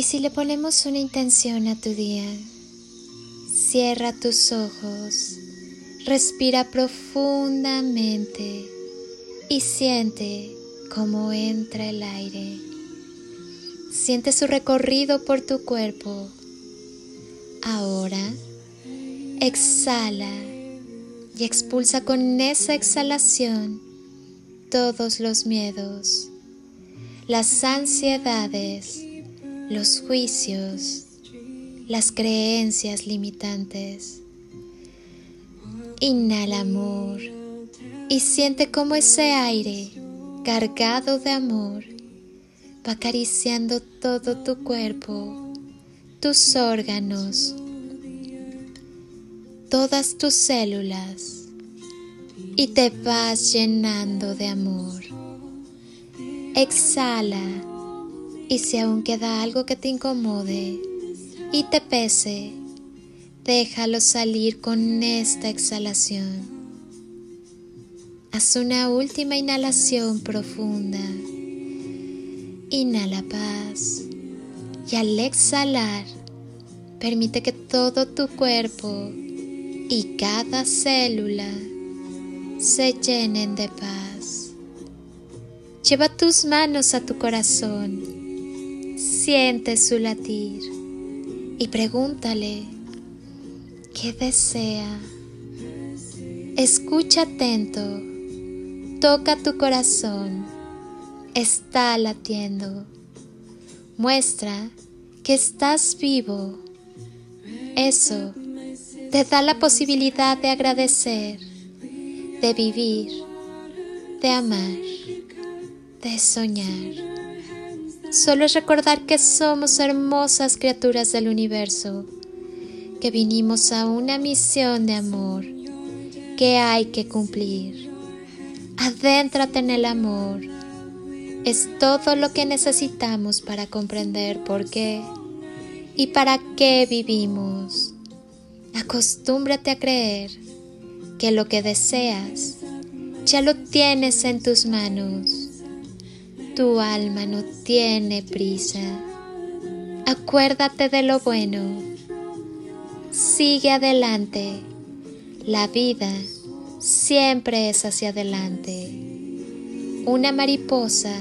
Y si le ponemos una intención a tu día, cierra tus ojos, respira profundamente y siente cómo entra el aire. Siente su recorrido por tu cuerpo. Ahora, exhala y expulsa con esa exhalación todos los miedos, las ansiedades, los juicios, las creencias limitantes. Inhala amor y siente cómo ese aire cargado de amor va acariciando todo tu cuerpo, tus órganos, todas tus células y te vas llenando de amor. Exhala y si aún queda algo que te incomode y te pese, déjalo salir con esta exhalación. Haz una última inhalación profunda. Inhala paz y al exhalar, permite que todo tu cuerpo y cada célula se llenen de paz. Lleva tus manos a tu corazón, siente su latir y pregúntale qué desea. Escucha atento, toca tu corazón, está latiendo, muestra que estás vivo. Eso te da la posibilidad de agradecer de vivir, de amar, de soñar. Solo es recordar que somos hermosas criaturas del universo, que vinimos a una misión de amor que hay que cumplir. Adéntrate en el amor. Es todo lo que necesitamos para comprender por qué y para qué vivimos. Acostúmbrate a creer que lo que deseas ya lo tienes en tus manos. Tu alma no tiene prisa. Acuérdate de lo bueno. Sigue adelante. La vida siempre es hacia adelante. Una mariposa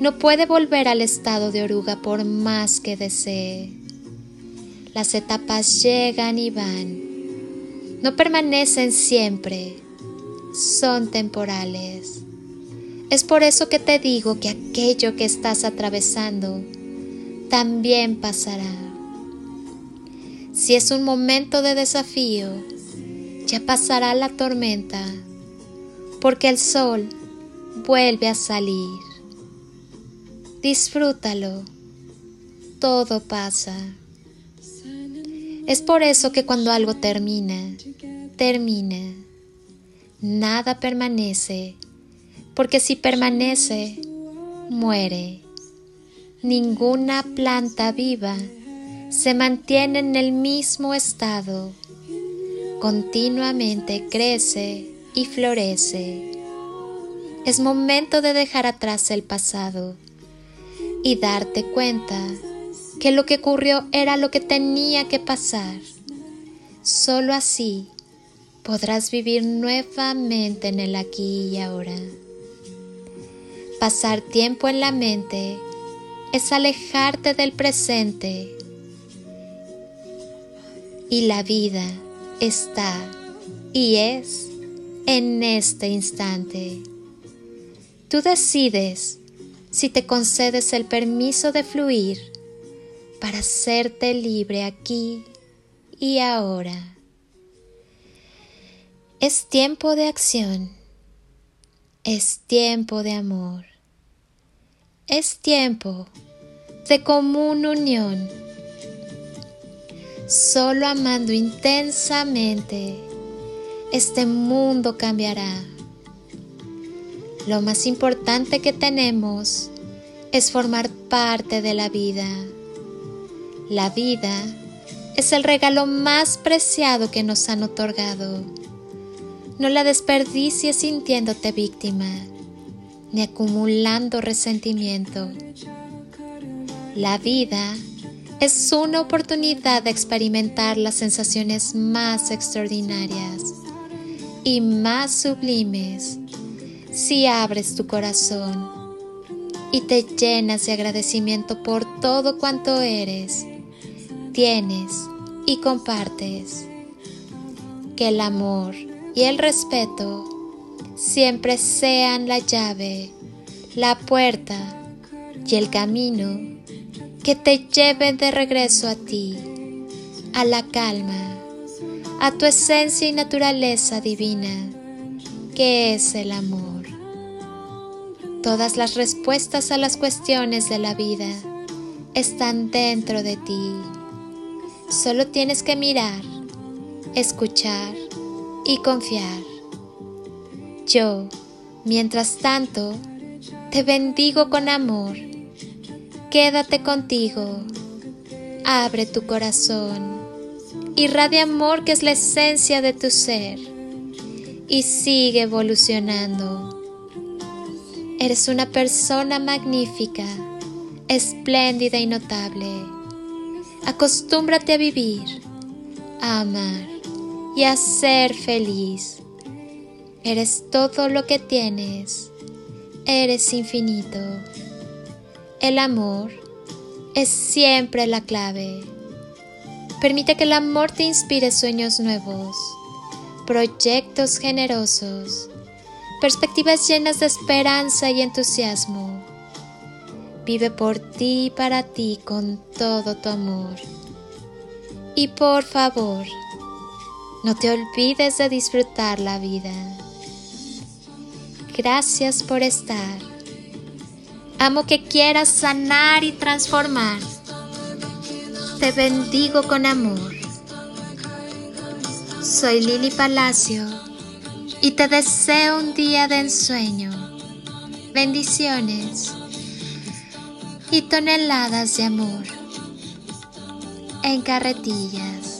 no puede volver al estado de oruga por más que desee. Las etapas llegan y van no permanecen siempre, son temporales. Es por eso que te digo que aquello que estás atravesando también pasará. Si es un momento de desafío, ya pasará la tormenta, porque el sol vuelve a salir. Disfrútalo, todo pasa. Es por eso que cuando algo termina, termina. Nada permanece, porque si permanece, muere. Ninguna planta viva se mantiene en el mismo estado. Continuamente crece y florece. Es momento de dejar atrás el pasado y darte cuenta que lo que ocurrió era lo que tenía que pasar. Solo así podrás vivir nuevamente en el aquí y ahora. Pasar tiempo en la mente es alejarte del presente y la vida está y es en este instante. Tú decides si te concedes el permiso de fluir para hacerte libre aquí y ahora. Es tiempo de acción, es tiempo de amor, es tiempo de común unión. Solo amando intensamente, este mundo cambiará. Lo más importante que tenemos es formar parte de la vida la vida es el regalo más preciado que nos han otorgado. No la desperdicies sintiéndote víctima, ni acumulando resentimiento. La vida es una oportunidad de experimentar las sensaciones más extraordinarias y más sublimes si abres tu corazón y te llenas de agradecimiento por todo cuanto eres, tienes y compartes. Que el amor y el respeto siempre sean la llave, la puerta y el camino que te lleven de regreso a ti, a la calma, a tu esencia y naturaleza divina, que es el amor. Todas las respuestas a las cuestiones de la vida están dentro de ti. Solo tienes que mirar, escuchar y confiar. Yo, mientras tanto, te bendigo con amor Quédate contigo. Abre tu corazón. Irradia amor que es la esencia de tu ser. Y sigue evolucionando. Eres una persona magnífica, espléndida y notable. Acostúmbrate a vivir, a amar y a ser feliz. Eres todo lo que tienes. Eres infinito. El amor es siempre la clave. Permite que el amor te inspire sueños nuevos, proyectos generosos, perspectivas llenas de esperanza y entusiasmo. Vive por ti y para ti con todo tu amor. Y por favor, no te olvides de disfrutar la vida. Gracias por estar Amo que quieras sanar y transformar. Te bendigo con amor. Soy Lili Palacio y te deseo un día de ensueño, bendiciones y toneladas de amor en carretillas.